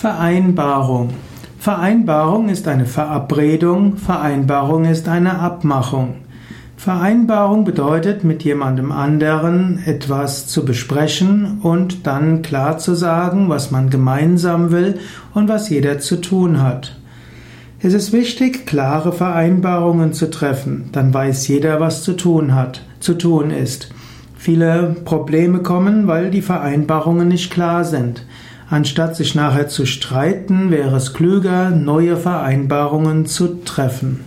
Vereinbarung. Vereinbarung ist eine Verabredung, Vereinbarung ist eine Abmachung. Vereinbarung bedeutet, mit jemandem anderen etwas zu besprechen und dann klar zu sagen, was man gemeinsam will und was jeder zu tun hat. Es ist wichtig, klare Vereinbarungen zu treffen, dann weiß jeder, was zu tun hat, zu tun ist. Viele Probleme kommen, weil die Vereinbarungen nicht klar sind. Anstatt sich nachher zu streiten, wäre es klüger, neue Vereinbarungen zu treffen.